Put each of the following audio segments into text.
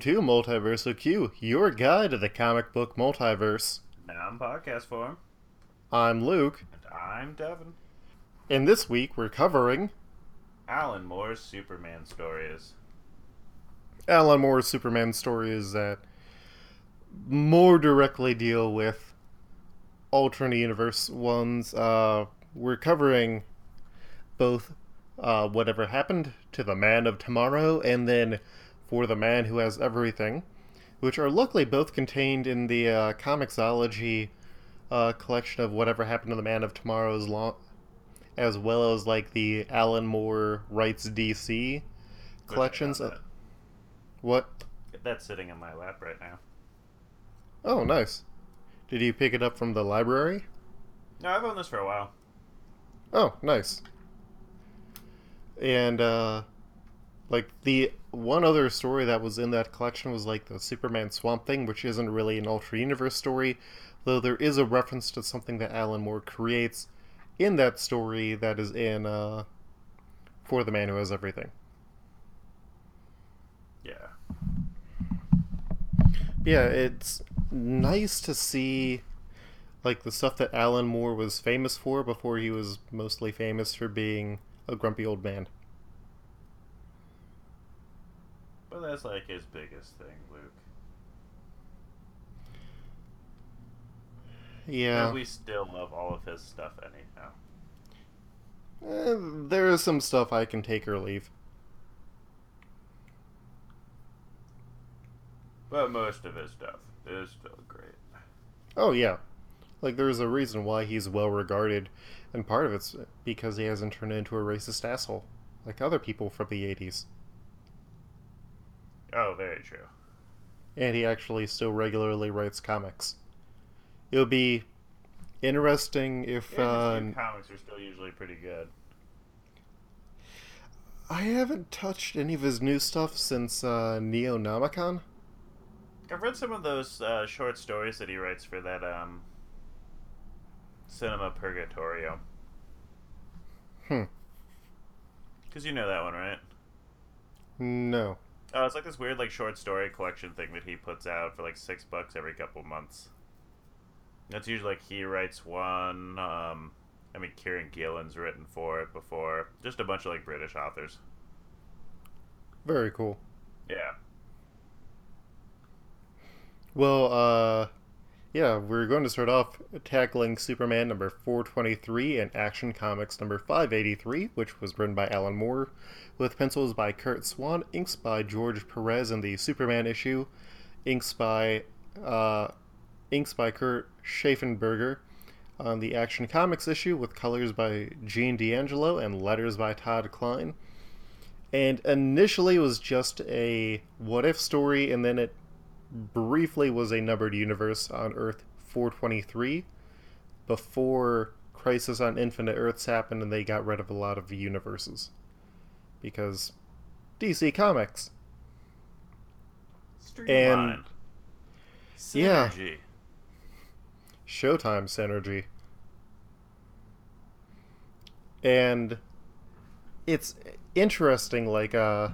to Multiverse Q, your guide to the comic book multiverse. Now in podcast form. I'm Luke, And I'm Devin. and this week we're covering Alan Moore's Superman stories. Alan Moore's Superman stories that more directly deal with alternate universe ones. Uh, we're covering both uh, whatever happened to the man of tomorrow and then for the man who has everything, which are luckily both contained in the uh, Comixology uh, collection of whatever happened to the man of tomorrow's long as well as like the Alan Moore writes DC collections. Uh, what? That's sitting in my lap right now. Oh, nice. Did you pick it up from the library? No, I've owned this for a while. Oh, nice. And uh like the one other story that was in that collection was like the Superman Swamp Thing, which isn't really an ultra universe story, though there is a reference to something that Alan Moore creates in that story that is in uh For the Man Who Has Everything. Yeah. Yeah, it's nice to see like the stuff that Alan Moore was famous for before he was mostly famous for being a grumpy old man. But that's like his biggest thing, Luke. Yeah. And we still love all of his stuff anyhow. Eh, there is some stuff I can take or leave. But most of his stuff is still great. Oh yeah. Like there's a reason why he's well regarded and part of it's because he hasn't turned into a racist asshole like other people from the 80s. Oh, very true. And he actually still regularly writes comics. It would be interesting if Yeah, uh, his comics are still usually pretty good. I haven't touched any of his new stuff since uh, Neonomicon. I've read some of those uh, short stories that he writes for that um, Cinema Purgatorio. Hmm. Because you know that one, right? No. Oh, it's like this weird like short story collection thing that he puts out for like six bucks every couple months. That's usually like he writes one. Um, I mean, Kieron Gillen's written for it before. Just a bunch of like British authors. Very cool. Yeah. Well, uh, yeah, we're going to start off tackling Superman number 423 and Action Comics number 583, which was written by Alan Moore, with pencils by Curt Swan, inks by George Perez in the Superman issue, inks by, uh, inks by Kurt Schaffenberger on the Action Comics issue, with colors by Gene D'Angelo and letters by Todd Klein. And initially it was just a what if story, and then it briefly was a numbered universe on Earth 423 before Crisis on Infinite Earths happened and they got rid of a lot of universes. Because DC Comics. Yeah. Synergy. Showtime synergy. And it's interesting, like, uh,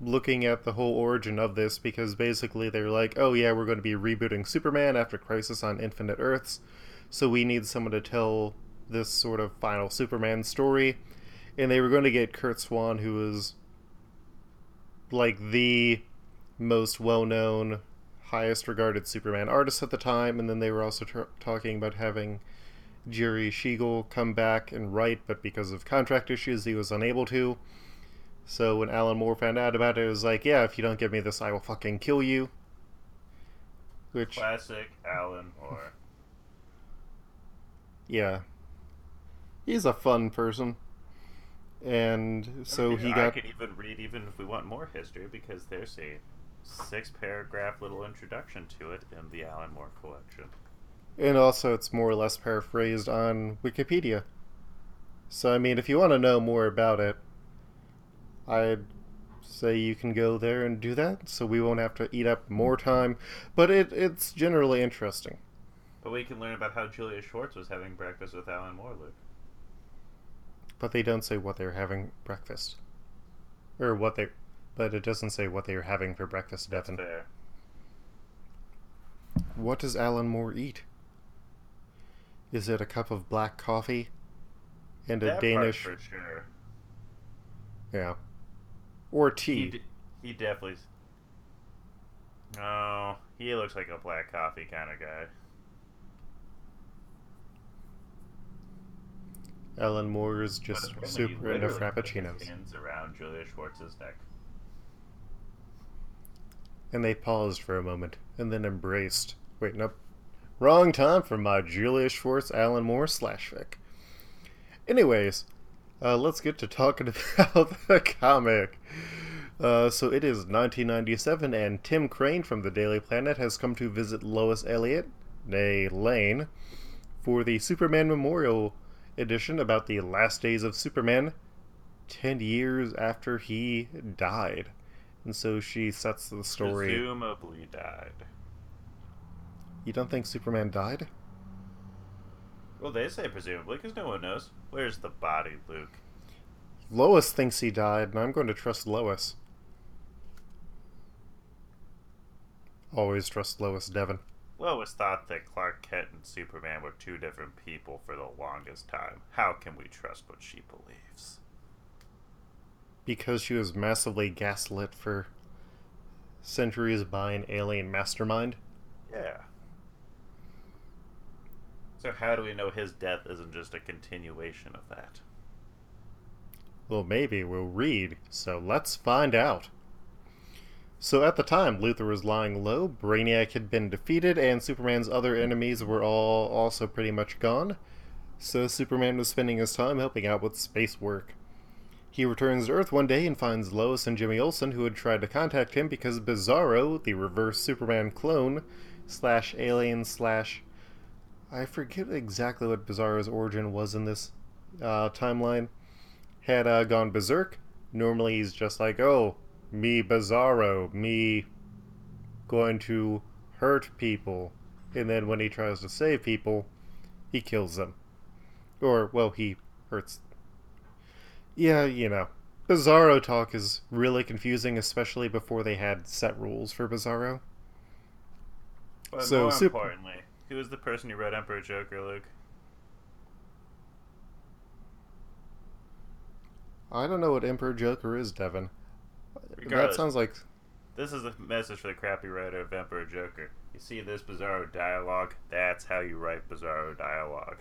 looking at the whole origin of this because basically they're like, oh yeah, we're going to be rebooting Superman after Crisis on Infinite Earths, so we need someone to tell this sort of final Superman story. And they were going to get Curt Swan, who was like the most well known, highest regarded Superman artist at the time, and then they were also talking about having Jerry Siegel come back and write, but because of contract issues, he was unable to. So when Alan Moore found out about it, it was like, yeah, if you don't give me this, I will fucking kill you. Which, Classic Alan Moore. yeah. He's a fun person. And so I he I got. could even read even if we want more history because there's a six paragraph little introduction to it in the Alan Moore collection. And also, it's more or less paraphrased on Wikipedia. So, I mean, if you want to know more about it, I'd say you can go there and do that, so we won't have to eat up more time. But it, it's generally interesting. But we can learn about how Julius Schwartz was having breakfast with Alan Moore, Luke. But they don't say what they're having breakfast. Or what they but it doesn't say what they are having for breakfast, Devin. Fair. What does Alan Moore eat? Is it a cup of black coffee and a That part Danish? for sure. Yeah. Or He, tea. d- he definitely. Oh, he looks like a black coffee kind of guy. Alan Moore is just super into literally put his frappuccinos. Hands around Julius Schwartz's neck. And they paused for a moment and then embraced. Wait, nope. Wrong time for my Julius Schwartz Alan Moore slash fic. Anyways, uh, let's get to talking about the comic. Uh, so it is 1997, and Tim Crane from the Daily Planet has come to visit Lois Elliott, nay Lane, for the Superman Memorial edition about the last days of Superman, 10 years after he died. And so she sets the story. Presumably died. You don't think Superman died? Well, they say presumably because no one knows. Where's the body, Luke? Lois thinks he died, and I'm going to trust Lois. Always trust Lois, Devin. Lois thought that Clark Kent and Superman were two different people for the longest time. How can we trust what she believes? Because she was massively gaslit for centuries by an alien mastermind. Yeah. So how do we know his death isn't just a continuation of that? Well, maybe we'll read, so let's find out. So at the time, Luthor was lying low, Brainiac had been defeated, and Superman's other enemies were all also pretty much gone. So Superman was spending his time helping out with space work. He returns to Earth one day and finds Lois and Jimmy Olsen, who had tried to contact him because Bizarro, the reverse Superman clone, slash alien slash. I forget exactly what Bizarro's origin was in this uh, timeline had uh, gone berserk. Normally, he's just like, oh, me Bizarro, me going to hurt people. And then when he tries to save people, he kills them. Or, well, he hurts. Yeah, you know. Bizarro talk is really confusing, especially before they had set rules for Bizarro. But So, more Sup- importantly, who was the person who read Emperor Joker, Luke? I don't know what Emperor Joker is, Devin. That sounds like. This is a message for the crappy writer of Emperor Joker. You see this Bizarro dialogue? That's how you write Bizarro dialogue.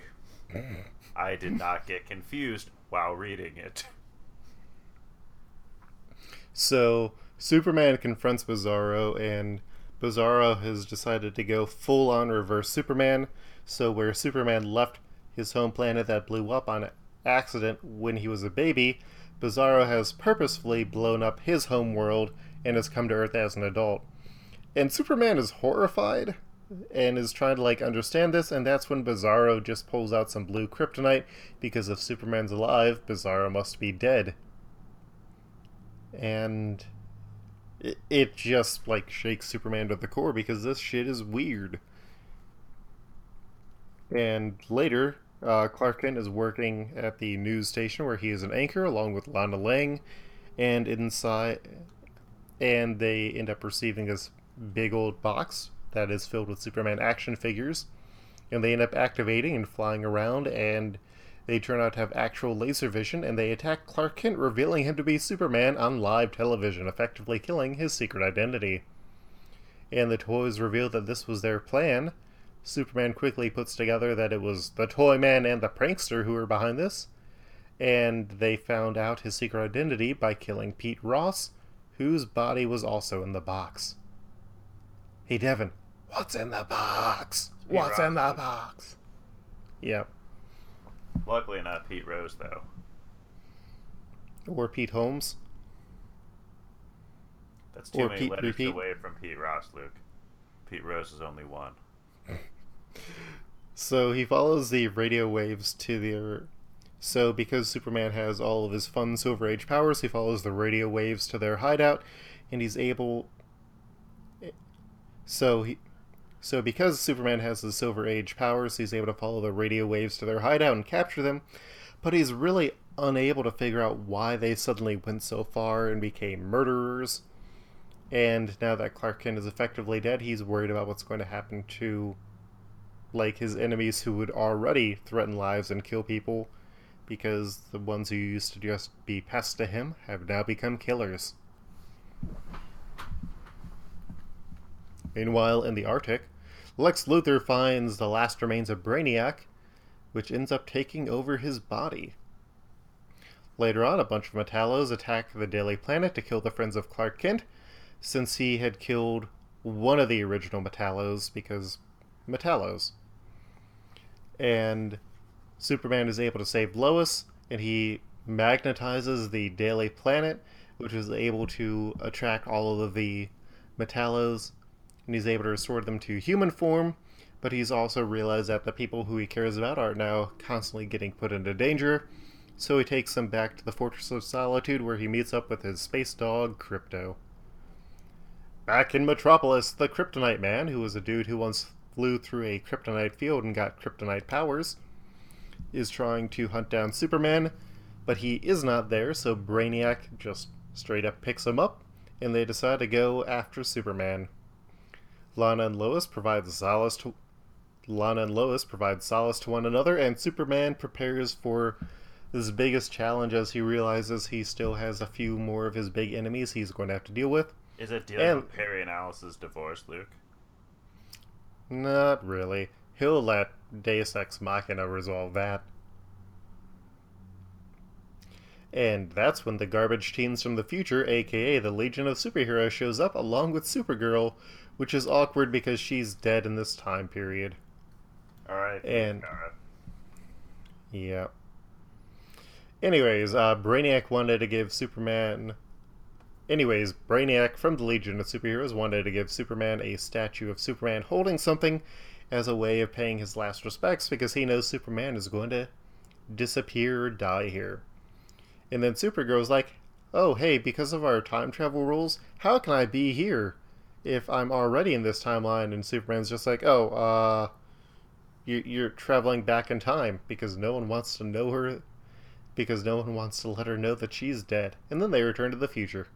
I did not get confused while reading it. So Superman confronts Bizarro, and Bizarro has decided to go full on reverse Superman. So where Superman left his home planet that blew up on accident when he was a baby, Bizarro has purposefully blown up his home world and has come to Earth as an adult. And Superman is horrified and is trying to like understand this, and that's when Bizarro just pulls out some blue kryptonite because if Superman's alive, Bizarro must be dead and it, it just like shakes Superman to the core because this shit is weird. And later, uh, Clark Kent is working at the news station where he is an anchor along with Lana Lang, and inside, and they end up receiving this big old box that is filled with Superman action figures, and they end up activating and flying around and they turn out to have actual laser vision and they attack Clark Kent, revealing him to be Superman on live television, effectively killing his secret identity. And the toys reveal that this was their plan. Superman quickly puts together that it was the Toy Man and the Prankster who were behind this, and they found out his secret identity by killing Pete Ross, whose body was also in the box. Hey Devin, what's in the box? What's in the box? Yep. Luckily, not Pete Rose, though. Or Pete Holmes. That's too Or many Pete letters Repeat. away from Pete Ross, Luke. Pete Rose is only one. So he follows the radio waves to the. So because Superman has all of his fun Silver Age powers, he follows the radio waves to their hideout, and he's able. Eh, so he. So because Superman has the Silver Age powers, he's able to follow the radio waves to their hideout and capture them. But he's really unable to figure out why they suddenly went so far and became murderers. And now that Clark Kent is effectively dead, he's worried about what's going to happen to like his enemies who would already threaten lives and kill people because the ones who used to just be pests to him have now become killers. Meanwhile, in the Arctic, Lex Luthor finds the last remains of Brainiac, which ends up taking over his body. Later on, a bunch of Metallos attack the Daily Planet to kill the friends of Clark Kent, since he had killed one of the original Metallos because Metallos. And Superman is able to save Lois, and he magnetizes the Daily Planet, which is able to attract all of the Metallos, and he's able to restore them to human form. But he's also realized that the people who he cares about are now constantly getting put into danger, so he takes them back to the Fortress of Solitude where he meets up with his space dog, Krypto. Back in Metropolis, the Kryptonite Man, who was a dude who once flew through a kryptonite field and got kryptonite powers, is trying to hunt down Superman, but he is not there, so Brainiac just straight up picks him up, and they decide to go after Superman. Lana and Lois provide solace to Lana and Lois provide solace to one another, and Superman prepares for his biggest challenge as he realizes he still has a few more of his big enemies he's going to have to deal with. Is it dealing and, with Perry and Alice's divorce, Luke? Not really. He'll let Deus Ex Machina resolve that. And that's when the garbage teens from the future, aka the Legion of Superheroes, shows up along with Supergirl, which is awkward because she's dead in this time period. Alright. And. Yeah. Anyways, uh, Brainiac wanted to give Superman. Anyways, Brainiac from the Legion of Superheroes wanted to give Superman a statue of Superman holding something as a way of paying his last respects because he knows Superman is going to disappear or die here. And then Supergirl's like, oh, hey, because of our time travel rules, how can I be here if I'm already in this timeline? And Superman's just like, oh, uh, you're traveling back in time because no one wants to know her because no one wants to let her know that she's dead, and then they return to the future.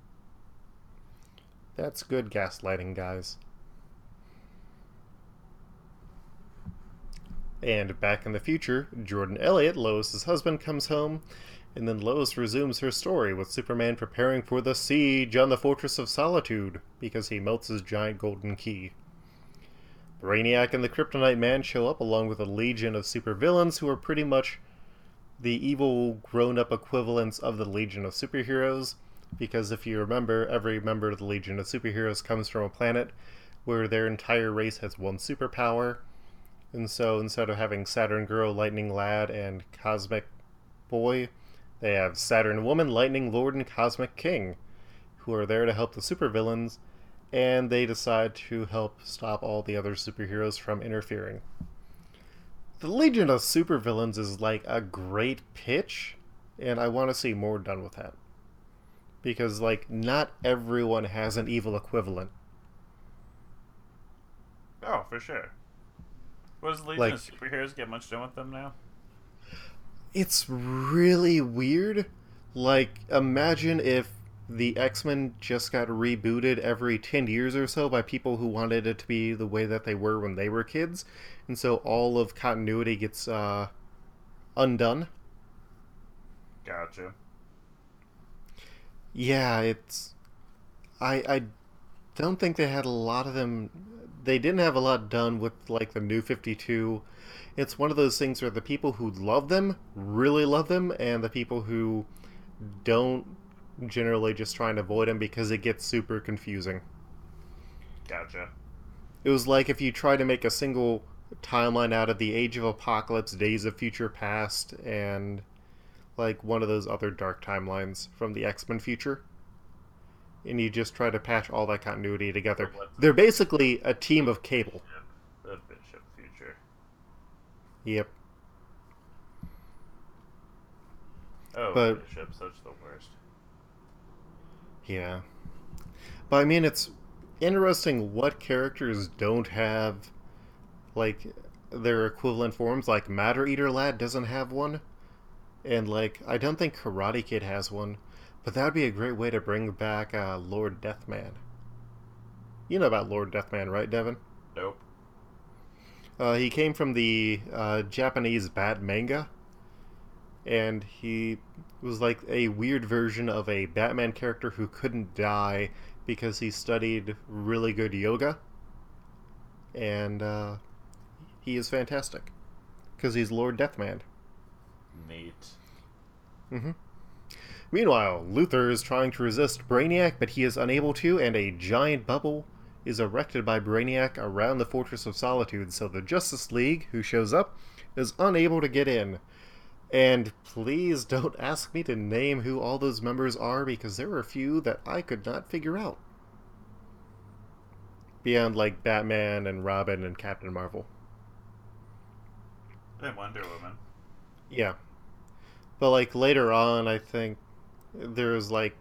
That's good gaslighting, guys. And back in the future, Jordan Elliott, Lois's husband, comes home, and then Lois resumes her story with Superman preparing for the siege on the Fortress of Solitude because he melts his giant golden key. Brainiac and the Kryptonite Man show up along with a legion of supervillains who are pretty much the evil grown up equivalents of the Legion of Superheroes, because if you remember, every member of the Legion of Superheroes comes from a planet where their entire race has one superpower. And so instead of having Saturn Girl, Lightning Lad, and Cosmic Boy, they have Saturn Woman, Lightning Lord, and Cosmic King, who are there to help the supervillains, and they decide to help stop all the other superheroes from interfering the Legion of Supervillains is like a great pitch, and I want to see more done with that. Because, like, not everyone has an evil equivalent. Oh, for sure. What does Legion like, of Superheroes get much done with them now? It's really weird. Like, imagine if the X Men just got rebooted every 10 years or so by people who wanted it to be the way that they were when they were kids. And so all of continuity gets uh, undone. Gotcha. Yeah, it's. I, I don't think they had a lot of them. They didn't have a lot done with, like, the new 52. It's one of those things where the people who love them really love them, and the people who don't generally just try and avoid them because it gets super confusing. Gotcha. It was like if you try to make a single timeline out of the Age of Apocalypse, Days of Future Past, and like one of those other dark timelines from the X Men future. And you just try to patch all that continuity together. They're basically a team of cable. Future. Yep. Oh, but, Bishop, such the worst. Yeah. But I mean, it's interesting what characters don't have, like, their equivalent forms. Like, Matter Eater Lad doesn't have one. And like, I don't think Karate Kid has one, but that would be a great way to bring back uh, Lord Deathman. You know about Lord Deathman, right, Devin? Nope. Uh, he came from the uh, Japanese Bat manga, and he was like a weird version of a Batman character who couldn't die because he studied really good yoga, and uh, he is fantastic because he's Lord Deathman. Neat. Mm-hmm. Meanwhile, Luthor is trying to resist Brainiac, but he is unable to, and a giant bubble is erected by Brainiac around the Fortress of Solitude, so the Justice League, who shows up, is unable to get in. And please don't ask me to name who all those members are because there are a few that I could not figure out. Beyond like Batman and Robin and Captain Marvel. And Wonder Woman. Yeah. But like later on, I think there's like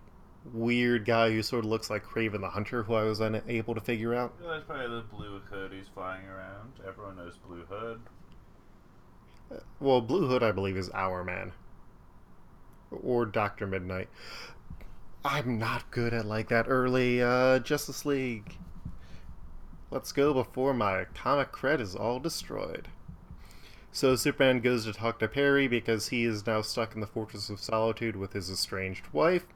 weird guy who sort of looks like Kraven the Hunter, who I was unable to figure out. Yeah, that's probably the blue hood he's flying around. Everyone knows Blue Hood. Well, Blue Hood, I believe, is Hourman. Or Doctor Midnight. I'm not good at like that early uh, Justice League. Let's go before my comic cred is all destroyed. So Superman goes to talk to Perry because he is now stuck in the Fortress of Solitude with his estranged wife.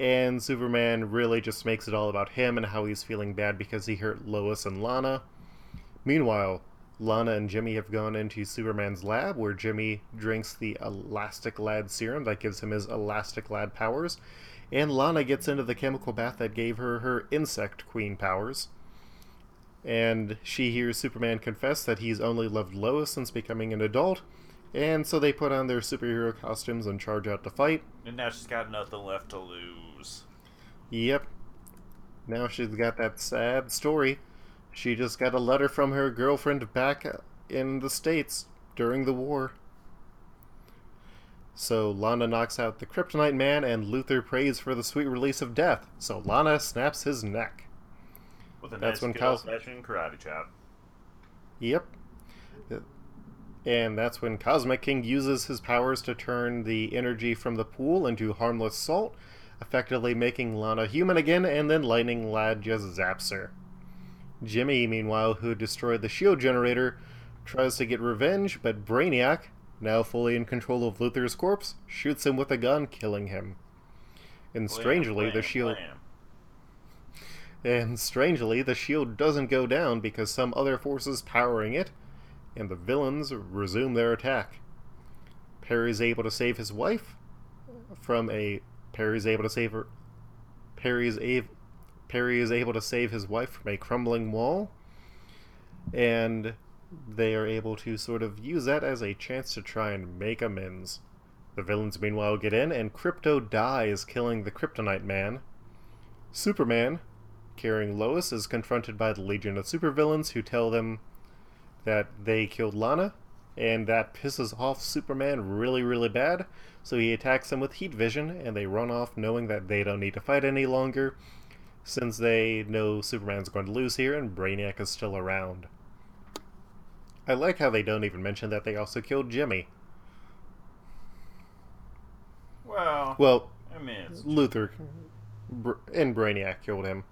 And Superman really just makes it all about him and how he's feeling bad because he hurt Lois and Lana. Meanwhile, Lana and Jimmy have gone into Superman's lab where Jimmy drinks the Elastic Lad serum that gives him his Elastic Lad powers. And Lana gets into the chemical bath that gave her her Insect Queen powers and she hears Superman confess that he's only loved Lois since becoming an adult, and so they put on their superhero costumes and charge out to fight. And now she's got nothing left to lose. Yep. Now she's got that sad story. She just got a letter from her girlfriend back in the States during the war. So Lana knocks out the Kryptonite Man, and Luthor prays for the sweet release of death. So Lana snaps his neck. With a That's nice when good Cos- old-fashioned karate chop. Yep. And that's when Cosmic King uses his powers to turn the energy from the pool into harmless salt, effectively making Lana human again, and then Lightning Lad just zaps her. Jimmy, meanwhile, who destroyed the shield generator, tries to get revenge, but Brainiac, now fully in control of Luthor's corpse, shoots him with a gun, killing him. And strangely, Blam, the shield. blam. And strangely, the shield doesn't go down because some other forces powering it, and the villains resume their attack. Perry's able to save his wife from a Perry's able to save her Perry's a, Perry is able to save his wife from a crumbling wall, and they are able to sort of use that as a chance to try and make amends. The villains meanwhile get in, and Krypto dies, killing the Kryptonite Man. Superman, carrying Lois, is confronted by the Legion of Supervillains who tell them that they killed Lana, and that pisses off Superman really, really bad. So he attacks them with heat vision, and they run off knowing that they don't need to fight any longer, since they know Superman's going to lose here and Brainiac is still around. I like how they don't even mention that they also killed Jimmy. Well, Well, I mean, Luthor Br- and Brainiac killed him.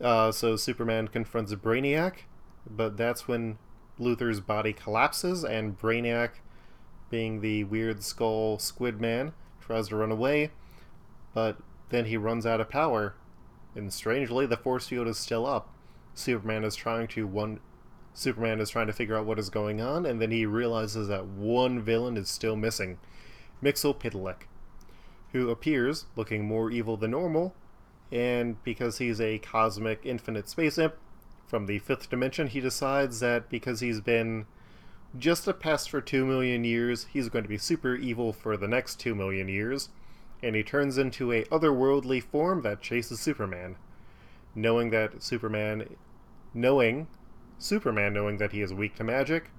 Uh, so Superman confronts Brainiac, but that's when Luthor's body collapses, and Brainiac, being the weird skull squid man, tries to run away, but then he runs out of power, and strangely, the force field is still up. Superman is trying to one. Superman is trying to figure out what is going on, and then he realizes that one villain is still missing, Mixel Mxyzptlk who appears looking more evil than normal, and because he's a cosmic infinite space imp from the fifth dimension, he decides that because he's been just a pest for two million years, he's going to be super evil for the next two million years, and he turns into a otherworldly form that chases Superman. Knowing that Superman, knowing Superman, knowing that he is weak to magic,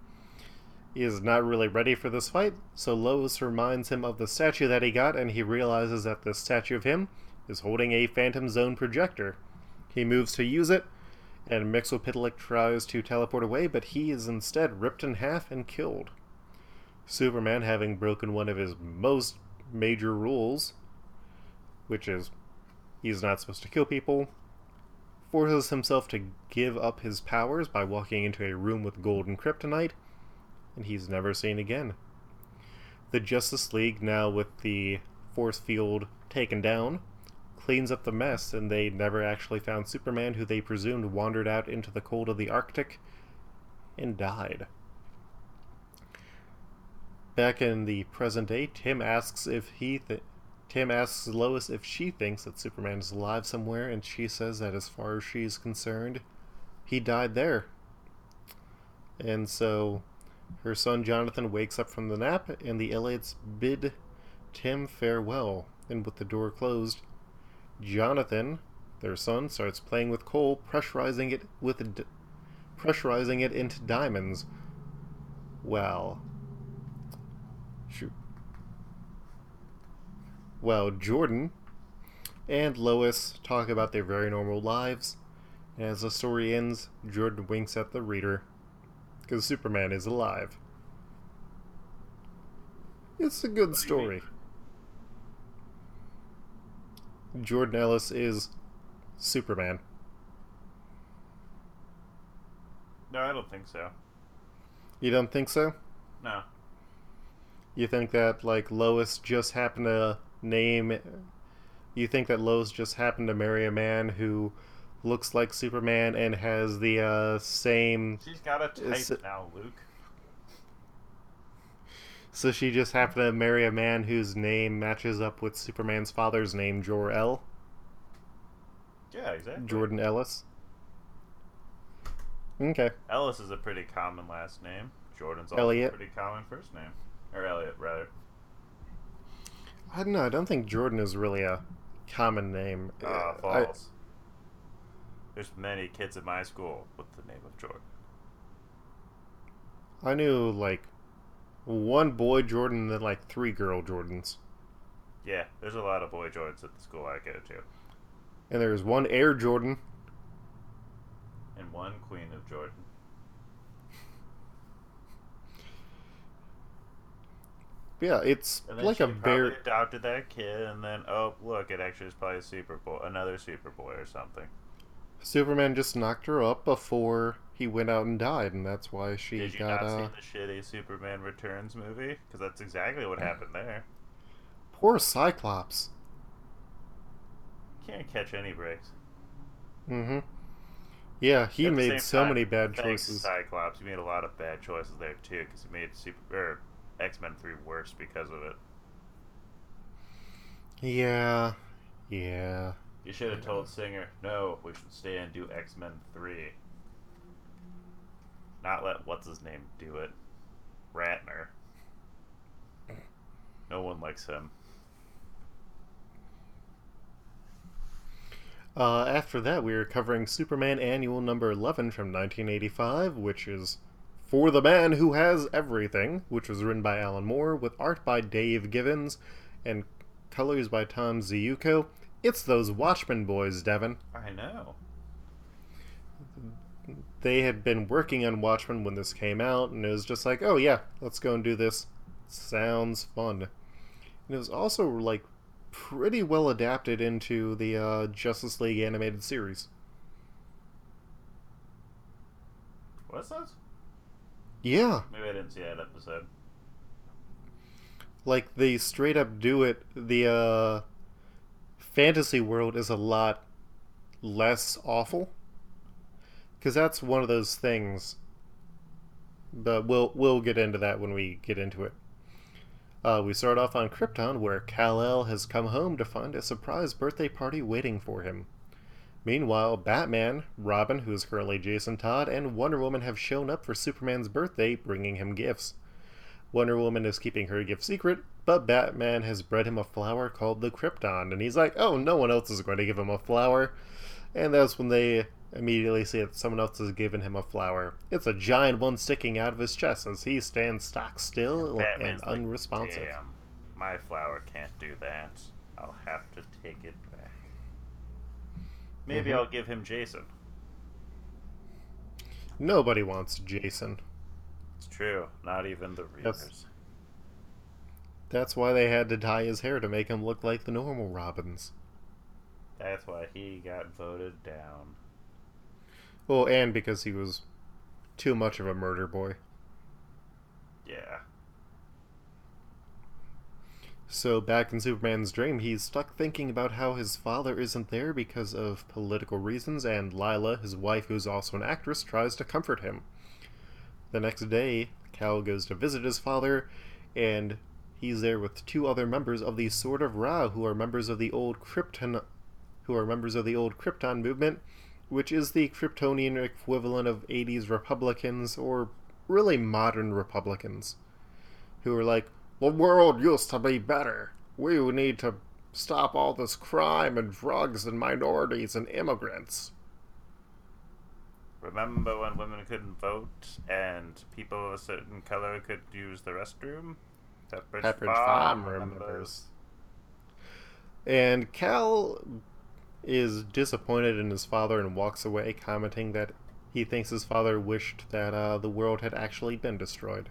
is not really ready for this fight, so Lois reminds him of the statue that he got, and he realizes that the statue of him is holding a Phantom Zone projector. He moves to use it, and Mxyzptlk tries to teleport away, but he is instead ripped in half and killed. Superman, having broken one of his most major rules, which is he's not supposed to kill people, forces himself to give up his powers by walking into a room with golden kryptonite, and he's never seen again. The Justice League, now with the force field taken down, cleans up the mess, and they never actually found Superman, who they presumed wandered out into the cold of the Arctic and died. Back in the present day, Tim asks if he th- Tim asks Lois if she thinks that Superman is alive somewhere, and she says that as far as she is concerned, he died there. And so her son Jonathan wakes up from the nap, and the Elliots bid Tim farewell. And with the door closed, Jonathan, their son, starts playing with coal, pressurizing it with pressurizing it into diamonds. Well, shoot. Well, Jordan and Lois talk about their very normal lives. And as the story ends, Jordan winks at the reader because Superman is alive. It's a good story. Jordan Ellis is Superman. No, I don't think so. You don't think so? No. You think that like Lois just happened to name you think that Lois just happened to marry a man who looks like Superman and has the uh, same She's got a type it- now, Luke. So she just happened to marry a man whose name matches up with Superman's father's name, Jor-El, Yeah, exactly. Jordan Ellis. Okay. Ellis is a pretty common last name. Jordan's also Elliot. a pretty common first name. Or Elliot, rather. I don't know. I don't think Jordan is really a common name. Ah, I- false. There's many kids at my school with the name of Jordan. I knew like one boy Jordan and then like three girl Jordans. Yeah, there's a lot of boy Jordans at the school I go to. And there's one Air Jordan. And one Queen of Jordan. Yeah, it's like a very adopted that kid, and then oh look, it actually is probably a Superboy, another Superboy or something. Superman just knocked her up before he went out and died, and that's why she Did you got not uh, see the shitty Superman Returns movie? Because that's exactly what happened there. poor Cyclops. Can't catch any breaks. Mm-hmm. Yeah, he At made so time, many bad choices. Cyclops, you made a lot of bad choices there too, because you made Super or X Men Three worse because of it. Yeah, yeah. You should have told Singer, no, we should stay and do X Men Three. Not let what's his name do it. Ratner. No one likes him. Uh, after that, we are covering Superman Annual Number 11 from 1985, which is For the Man Who Has Everything, which was written by Alan Moore, with art by Dave Gibbons and colors by Tom Ziuko. It's those Watchmen boys, Devin. I know. They had been working on Watchmen when this came out, and it was just like, oh yeah, let's go and do this. Sounds fun. And it was also, like, pretty well adapted into the uh, Justice League animated series. What's that? Yeah, Maybe I didn't see that episode. like they straight up do it. The uh, fantasy world is a lot less awful because that's one of those things. But we'll we'll get into that when we get into it. Uh, we start off on Krypton, where Kal El has come home to find a surprise birthday party waiting for him. Meanwhile, Batman, Robin, who is currently Jason Todd, and Wonder Woman have shown up for Superman's birthday, bringing him gifts. Wonder Woman is keeping her gift secret, but Batman has bred him a flower called the Krypton, and he's like, oh, no one else is going to give him a flower. And that's when they immediately see that someone else has given him a flower. It's a giant one sticking out of his chest as he stands stock still and Batman's like, unresponsive. Damn, my flower can't do that. I'll have to take it back. Maybe Mhm. I'll give him Jason. Nobody wants Jason. It's true. Not even the readers. That's why they had to dye his hair to make him look like the normal Robins. That's why he got voted down. Well, and because he was too much of a murder boy. Yeah. So back in Superman's dream, he's stuck thinking about how his father isn't there because of political reasons, and Lila, his wife, who's also an actress, tries to comfort him. The next day, Kal goes to visit his father, and he's there with two other members of the Sword of Ra, who are members of the old Krypton, who are members of the old Krypton movement, which is the Kryptonian equivalent of 80s Republicans, or really modern Republicans, who are like, the world used to be better. We need to stop all this crime and drugs and minorities and immigrants. Remember when women couldn't vote and people of a certain color could use the restroom? Pepperidge, Pepperidge Farm, Farm remembers. And Kal is disappointed in his father and walks away, commenting that he thinks his father wished that uh, the world had actually been destroyed.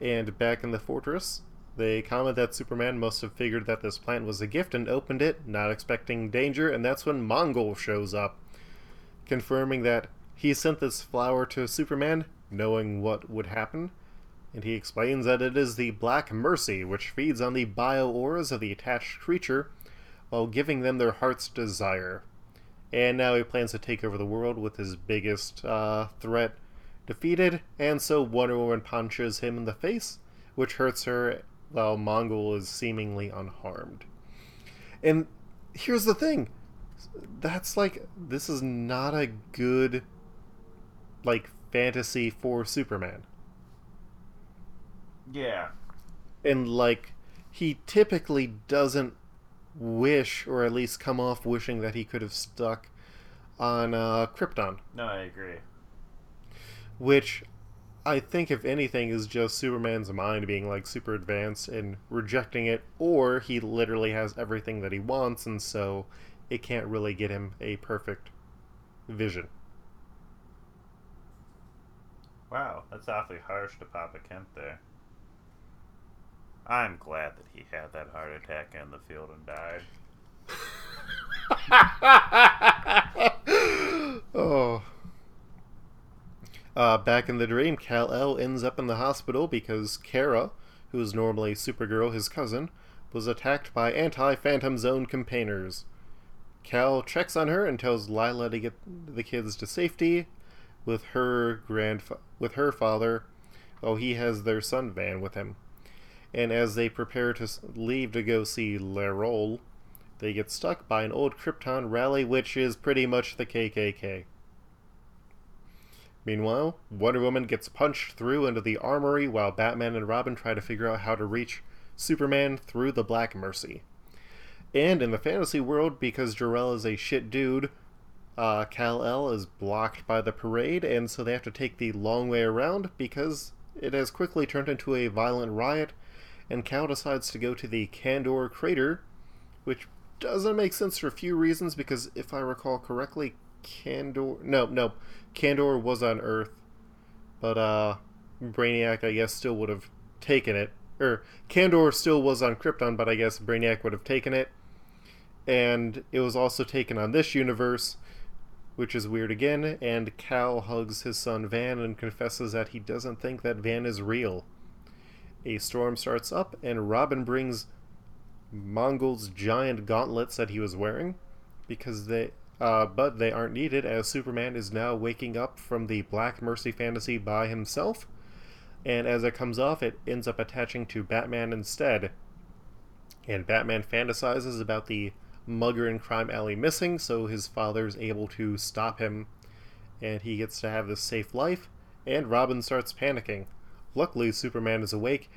And back in the fortress, they comment that Superman must have figured that this plant was a gift and opened it, not expecting danger, and that's when Mongul shows up, confirming that he sent this flower to Superman, knowing what would happen. And he explains that it is the Black Mercy, which feeds on the bio ores of the attached creature while giving them their heart's desire. And now he plans to take over the world with his biggest uh, threat defeated, and so Wonder Woman punches him in the face, which hurts her while Mongul is seemingly unharmed. And here's the thing that's like, this is not a good, like, fantasy for Superman. Yeah. And, like, he typically doesn't wish, or at least come off wishing that he could have stuck on uh, Krypton. No, I agree which I think, if anything, is just Superman's mind being like super advanced and rejecting it, or he literally has everything that he wants, and so it can't really get him a perfect vision. Wow, that's awfully harsh to Papa Kent there. I'm glad that he had that heart attack in the field and died. oh. Uh, back in the dream, Kal El ends up in the hospital because Kara, who is normally Supergirl, his cousin, was attacked by anti-Phantom Zone campaigners. Kal checks on her and tells Lila to get the kids to safety with her grandfa- with her father, while he has their son Van with him. And as they prepare to leave to go see Lerrol, they get stuck by an old Krypton rally, which is pretty much the KKK. Meanwhile, Wonder Woman gets punched through into the armory while Batman and Robin try to figure out how to reach Superman through the Black Mercy. And in the fantasy world, because Jor-El is a shit dude, uh, Kal-El is blocked by the parade, and so they have to take the long way around because it has quickly turned into a violent riot, and Kal decides to go to the Kandor crater, which doesn't make sense for a few reasons, because if I recall correctly, Kandor. No, no. Kandor was on Earth, but uh, Brainiac, I guess, still would have taken it. Or Kandor still was on Krypton, but I guess Brainiac would have taken it. And it was also taken on this universe, which is weird again. And Kal hugs his son Van and confesses that he doesn't think that Van is real. A storm starts up, and Robin brings Mongul's giant gauntlets that he was wearing because they uh, but they aren't needed as Superman is now waking up from the Black Mercy fantasy by himself, and as it comes off, it ends up attaching to Batman instead. And Batman fantasizes about the mugger in Crime Alley missing, so his father's able to stop him, and he gets to have this safe life. And Robin starts panicking. Luckily, Superman is awake,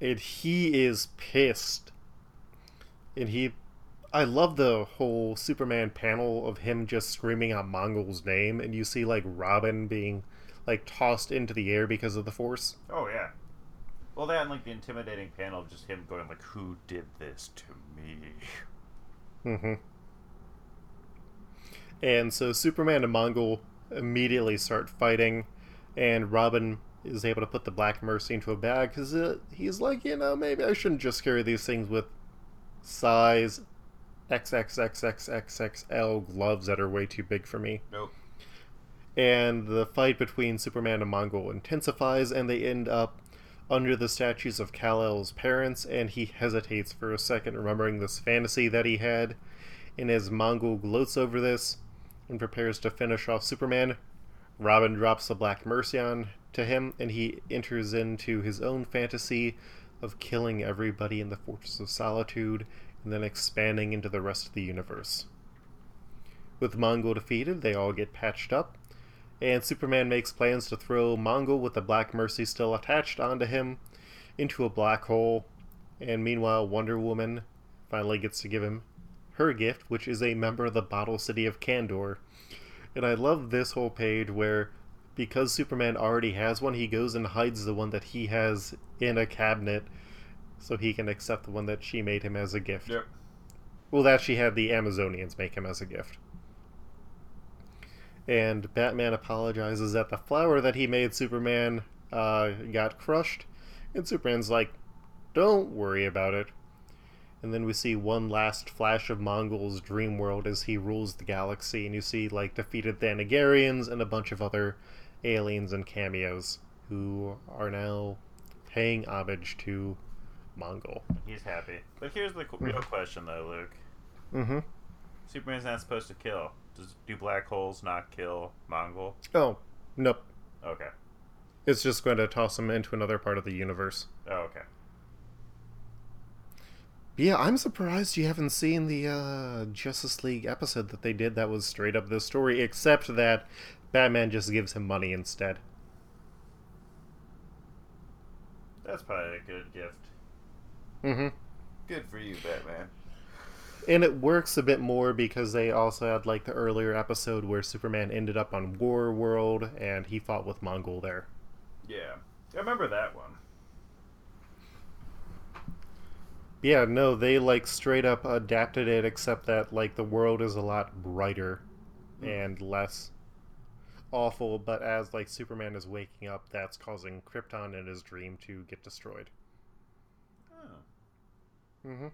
and he is pissed. And he I love the whole Superman panel of him just screaming out Mongul's name, and you see like Robin being like tossed into the air because of the Force. Oh yeah. Well, that and like the intimidating panel of just him going like, "Who did this to me?" Mm-hmm. And so Superman and Mongul immediately start fighting, and Robin is able to put the Black Mercy into a bag because uh, he's like, you know, maybe I shouldn't just carry these things with size XXXXXXL gloves that are way too big for me. Nope. And the fight between Superman and Mongul intensifies, and they end up under the statues of Kal-El's parents, and he hesitates for a second, remembering this fantasy that he had. And as Mongul gloats over this and prepares to finish off Superman, Robin drops the Black Mercy on to him, and he enters into his own fantasy of killing everybody in the Fortress of Solitude and then expanding into the rest of the universe. With Mongul defeated, they all get patched up, and Superman makes plans to throw Mongul with the Black Mercy still attached onto him into a black hole, and meanwhile, Wonder Woman finally gets to give him her gift, which is a member of the Bottle City of Kandor. And I love this whole page where, because Superman already has one, he goes and hides the one that he has in a cabinet so he can accept the one that she made him as a gift. Yep. Well, that she had the Amazonians make him as a gift. And Batman apologizes that the flower that he made Superman uh, got crushed, and Superman's like, "Don't worry about it." And then we see one last flash of Mongul's dream world as he rules the galaxy, and you see like defeated Thanagarians and a bunch of other aliens and cameos who are now paying homage to Mongul. He's happy. But here's the real question, though, Luke. Mm-hmm. Superman's not supposed to kill. Does do black holes not kill Mongul? Oh, nope. Okay. It's just going to toss him into another part of the universe. Oh, okay. Yeah, I'm surprised you haven't seen the uh, Justice League episode that they did that was straight up this story, except that Batman just gives him money instead. That's probably a good gift. Mm-hmm. Good for you, Batman. And it works a bit more because they also had like the earlier episode where Superman ended up on War World and he fought with Mongul there. Yeah. I remember that one. Yeah, no, they like straight up adapted it except that like the world is a lot brighter Mm. and less awful, but as like Superman is waking up, that's causing Krypton in his dream to get destroyed. Oh. Mm-hmm.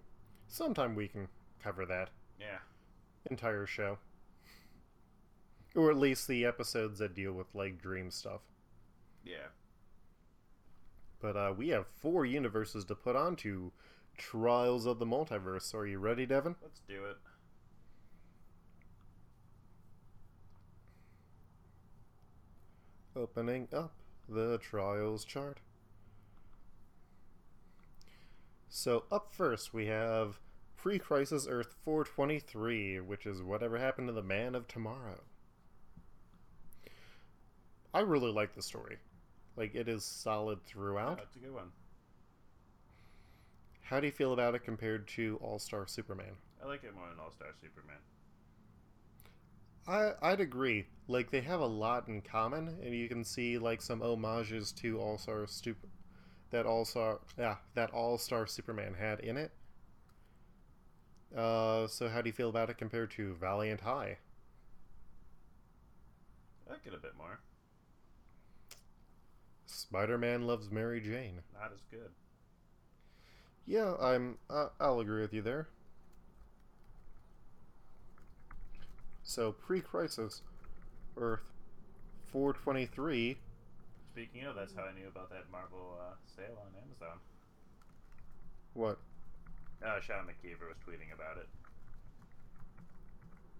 Sometime we can cover that Yeah. entire show. Or at least the episodes that deal with like dream stuff. Yeah. But uh, we have four universes to put onto Trials of the Multiverse. Are you ready, Devin? Let's do it. Opening up the Trials chart. So, up first, we have Pre Crisis Earth 423, which is Whatever Happened to the Man of Tomorrow. I really like the story. Like, it is solid throughout. that's a good one. How do you feel about it compared to All Star Superman? I like it more than All Star Superman. I I'd agree. Like they have a lot in common, and you can see like some homages to All Star Stup that All Star yeah that All Star Superman had in it. Uh, so how do you feel about it compared to Valiant High? I like it a bit more. Spider Man loves Mary Jane. Not as good. Yeah, I'm. Uh, I'll agree with you there. So pre-crisis, Earth, four twenty three. Speaking of, that's how I knew about that Marvel uh, sale on Amazon. What? Uh, Sean McKeever was tweeting about it.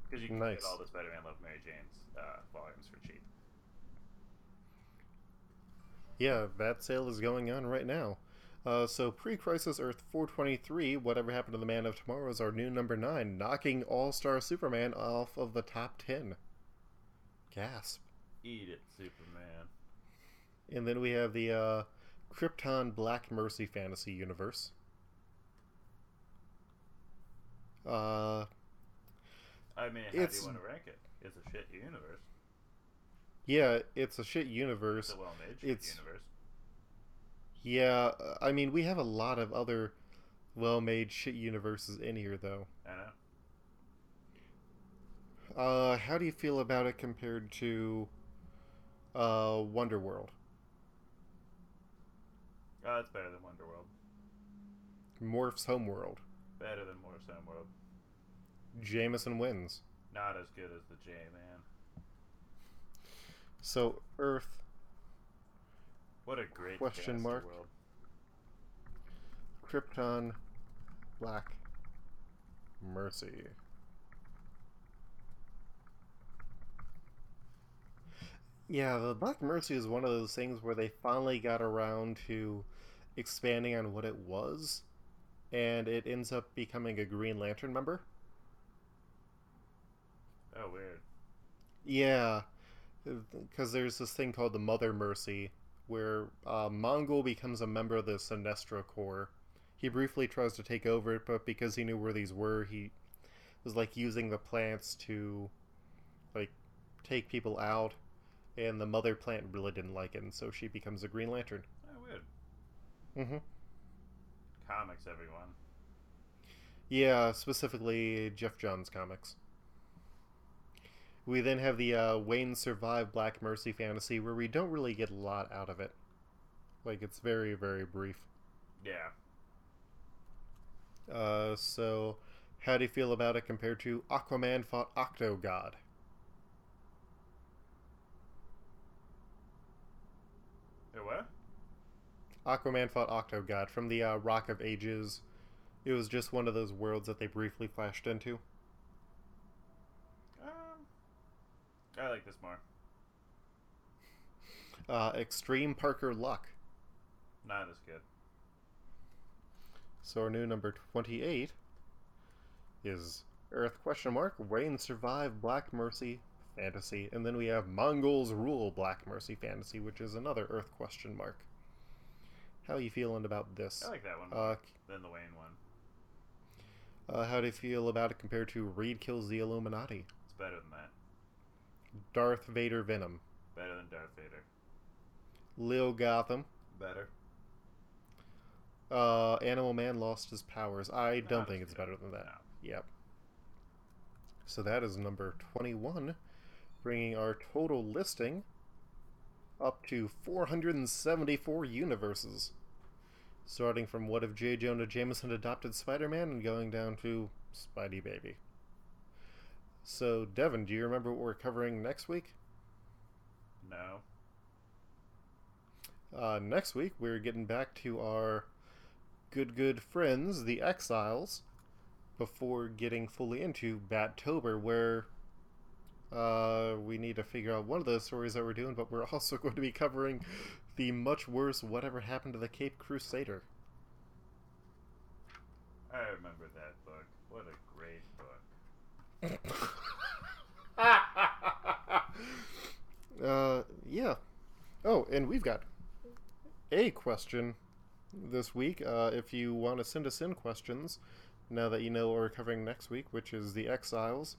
Because you can Nice. get all the Spider-Man Love Mary Jane's uh, volumes for cheap. Yeah, that sale is going on right now. Uh, so pre-crisis Earth 423, whatever happened to the Man of Tomorrow is our new number nine, knocking All-Star Superman off of the top ten. Gasp! Eat it, Superman. And then we have the uh, Krypton Black Mercy fantasy universe. Uh, I mean, how do you want to rank it? It's a shit universe. yeah, it's a shit universe. It's a well-made shit It's- universe. Yeah, I mean we have a lot of other well-made shit universes in here though. I know. Uh, how do you feel about it compared to uh, Wonder World? Oh, it's better than Wonder World. Morph's Homeworld. Better than Morph's Homeworld. Jameson wins. Not as good as the J Man. So Earth What a great Question mark. World. Krypton, Black, Mercy. Yeah, the Black Mercy is one of those things where they finally got around to expanding on what it was, and it ends up becoming a Green Lantern member. Oh, weird. Yeah, because there's this thing called the Mother Mercy, where uh, Mongul becomes a member of the Sinestro Corps. He briefly tries to take over it, but because he knew where these were, he was like using the plants to like take people out, and the mother plant really didn't like it, and so she becomes a Green Lantern. Oh, weird. Mm-hmm. Comics, everyone. Yeah, specifically Geoff Johns comics. We then have the uh, Wayne Survive Black Mercy fantasy, where we don't really get a lot out of it. Like, it's very, very brief. Yeah. Uh, so, how do you feel about it compared to Aquaman fought Octo God? What? Aquaman fought Octo God from the uh, Rock of Ages. It was just one of those worlds that they briefly flashed into. Um, I like this more. Uh, Extreme Parker Luck. Not as good. So our new number 28 is Earth question mark Wayne Survive Black Mercy Fantasy, and then we have Mongul's Rule Black Mercy Fantasy, which is another Earth question mark. How are you feeling about this? I like that one Uh, more than the Wayne one. uh, how do you feel about it compared to Reed Kills the Illuminati? It's better than that. Darth Vader Venom, Better than Darth Vader. Lil Gotham, Better. uh, Animal Man lost his powers. I don't think it's better than that. No. Yep. So that is number 21, bringing our total listing up to 474 universes. Starting from What If J. Jonah Jameson Adopted Spider Man and going down to Spidey Baby. So, Devin, do you remember what we're covering next week? No. Uh, next week, we're getting back to our good, good friends, the Exiles, before getting fully into Battober, where uh, we need to figure out one of those stories that we're doing, but we're also going to be covering the much worse Whatever Happened to the Cape Crusader. I remember that book. What a. uh, yeah. Oh, and we've got a question this week. Uh, if you want to send us in questions, now that you know what we're covering next week, which is the Exiles,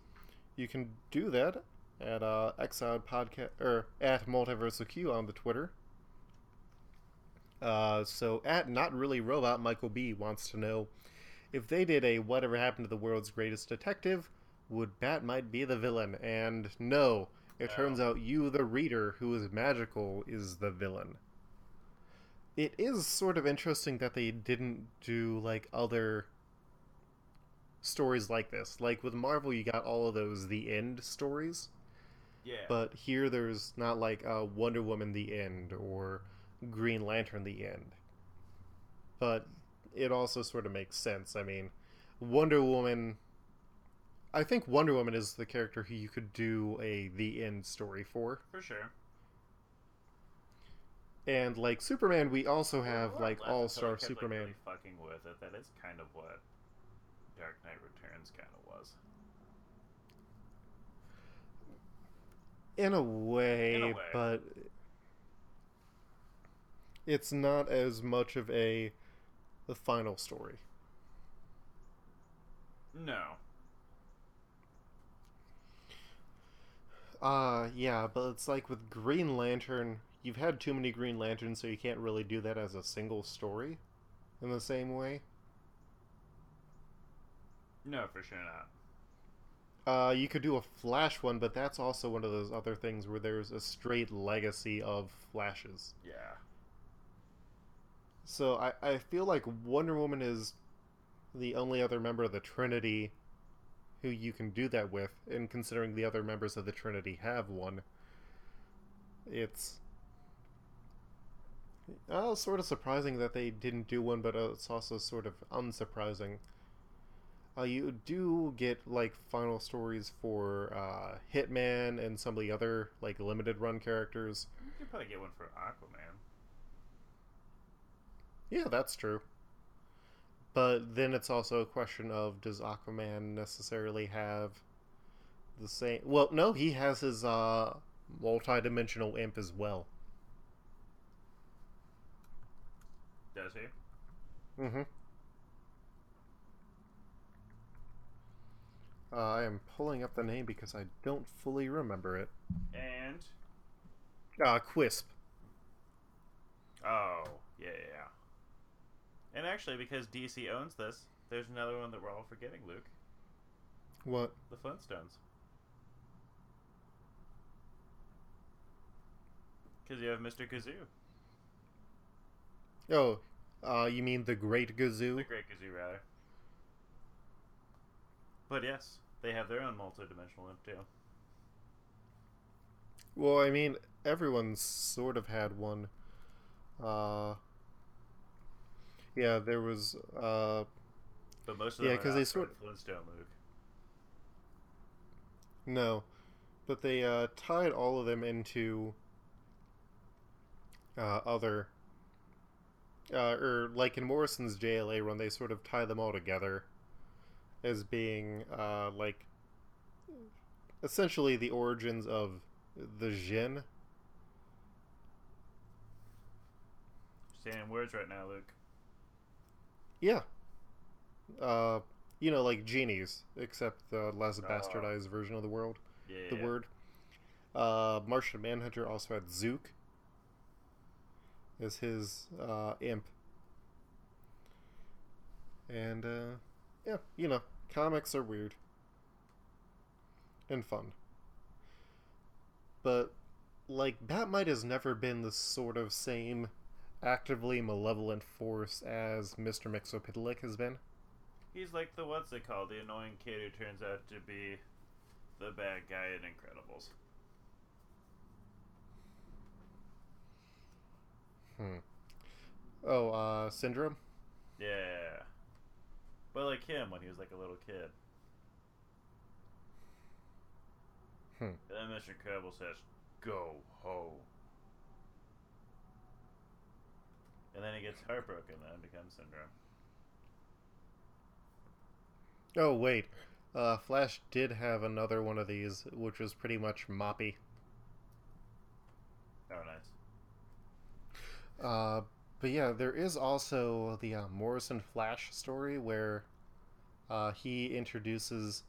you can do that at uh, Exiled Podcast or at Multiversal Q on the Twitter. Uh, so at Not Really Robot, Michael B wants to know if they did a Whatever Happened to the World's Greatest Detective, would Bat-Mite be the villain? And no, it No. turns out you, the reader, who is magical, is the villain. It is sort of interesting that they didn't do like other stories like this. Like with Marvel, you got all of those the end stories, Yeah. but here there's not like uh, Wonder Woman the end or Green Lantern the end. But it also sort of makes sense. I mean, Wonder Woman. I think Wonder Woman is the character who you could do a the end story for. for sure. And like Superman, we also have Well, like All Star kept, like, Superman. really fucking with it. That is kind of what Dark Knight Returns kind of was. In a way, In a way. but it's not as much of a the final story. No. Uh yeah, but it's like with Green Lantern, you've had too many Green Lanterns, so you can't really do that as a single story in the same way. No, for sure not. Uh, you could do a Flash one, but that's also one of those other things where there's a straight legacy of Flashes. Yeah. So I, I feel like Wonder Woman is the only other member of the Trinity who you can do that with, and considering the other members of the Trinity have one, it's uh, sort of surprising that they didn't do one, but uh, it's also sort of unsurprising. Uh, you do get like final stories for uh, Hitman and some of the other like limited run characters. You could probably get one for Aquaman. Yeah, that's true. But then it's also a question of does Aquaman necessarily have the same? Well, no, he has his uh, multi-dimensional imp as well. Does he? Mm-hmm. Uh, I am pulling up the name because I don't fully remember it. And Uh, Qwsp. oh yeah, yeah, yeah. And actually, because DC owns this, there's another one that we're all forgetting, Luke. What? The Flintstones. Because you have Mr. Kazoo, Oh, uh, you mean the Great Gazoo? the Great Kazoo, rather. But yes, they have their own multidimensional imp too. Well, I mean, everyone's sort of had one. Uh, yeah, there was. Uh, But most of Yeah, them 'cause are they sort- from Flintstone, Luke. no, but they uh, tied all of them into uh, other. Uh, or like in Morrison's JLA run, they sort of tie them all together as being uh, like essentially the origins of the Jin. Saying words right now, Luke. Yeah. Uh, you know, like genies, except the less bastardized version of the world. Yeah. The word. Uh, Martian Manhunter also had Zook as his uh, imp. And uh, yeah, you know, comics are weird and fun. But like Bat-Mite has never been the sort of same actively malevolent force as Mr. Mxyzptlk has been. He's like the what's it called? The annoying kid who turns out to be the bad guy in Incredibles. Hmm. Oh, uh, Syndrome? Yeah. But like him when he was like a little kid. Hmm. And then Mr. Incredible says, Go ho. And then he gets heartbroken and becomes Syndrome. Oh, wait. Uh, Flash did have another one of these, which was pretty much Mopee. Oh, nice. Uh, but yeah, there is also the uh, Morrison Flash story where uh, he introduces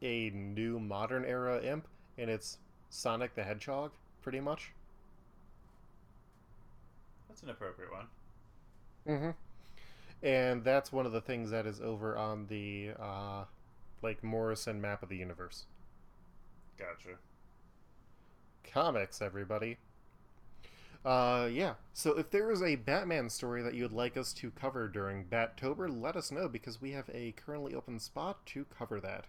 a new modern era imp, and it's Sonic the Hedgehog, pretty much. That's an appropriate one. Mm-hmm. And that's one of the things that is over on the uh, like Morrison map of the universe. Gotcha. Comics, everybody. Uh, yeah. So if there is a Batman story that you would like us to cover during Battober, let us know because we have a currently open spot to cover that.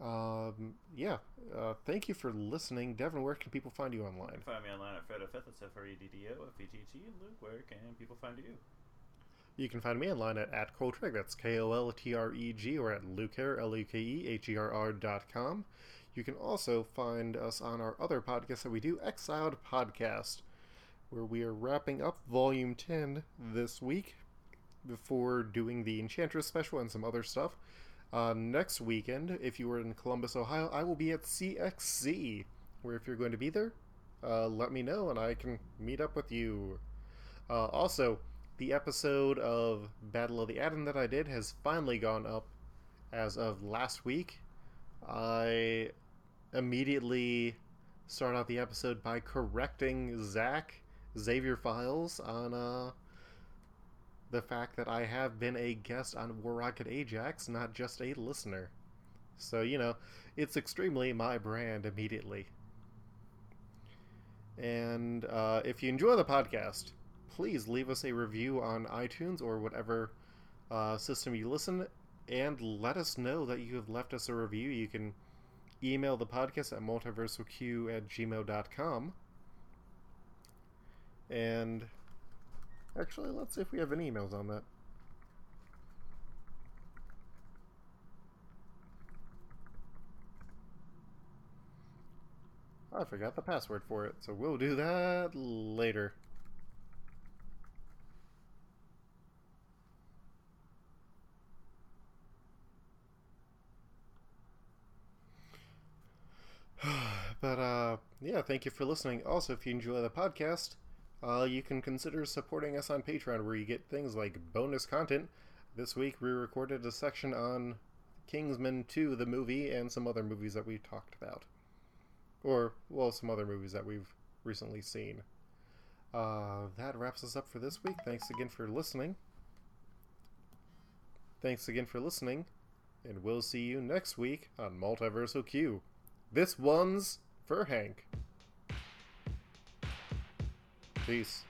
Um, yeah. Uh, thank you for listening, Devin. Where can people find you You online? can find me online at Freddo Fett. That's F R E D D O F E T T. And Luke, where can people find you? You can find me online at, at Koltreg, that's K O L T R E G, or at Lukeherr, L U K E H E R R dot com. You can also find us on our other podcast that we do, Exiled Podcast, where we are wrapping up Volume 10 this week before doing the Enchantress special and some other stuff. Uh, next weekend, if you were in Columbus, Ohio, I will be at CXC, where if you're going to be there, uh, let me know and I can meet up with you. Uh, also, the episode of Battle of the Atom that I did has finally gone up as of last week. I immediately start out the episode by correcting Zach Xavier Files on uh, the fact that I have been a guest on War Rocket Ajax, not just a listener. So, you know, it's extremely my brand immediately. And uh, if you enjoy the podcast, please leave us a review on iTunes or whatever uh, system you listen, and let us know that you have left us a review. You can email the podcast at multiversalq at gmail.com. And actually, let's see if we have any emails on that. I forgot the password for it, so we'll do that later. but uh, yeah, thank you for listening. Also, if you enjoy the podcast, uh, you can consider supporting us on Patreon, where you get things like bonus content. This week, we recorded a section on Kingsman 2, the movie, and some other movies that we talked about. Or, well, some other movies that we've recently seen. Uh, that wraps us up for this week. Thanks again for listening. Thanks again for listening, and we'll see you next week on Multiversal Q. This one's for Hank. Peace.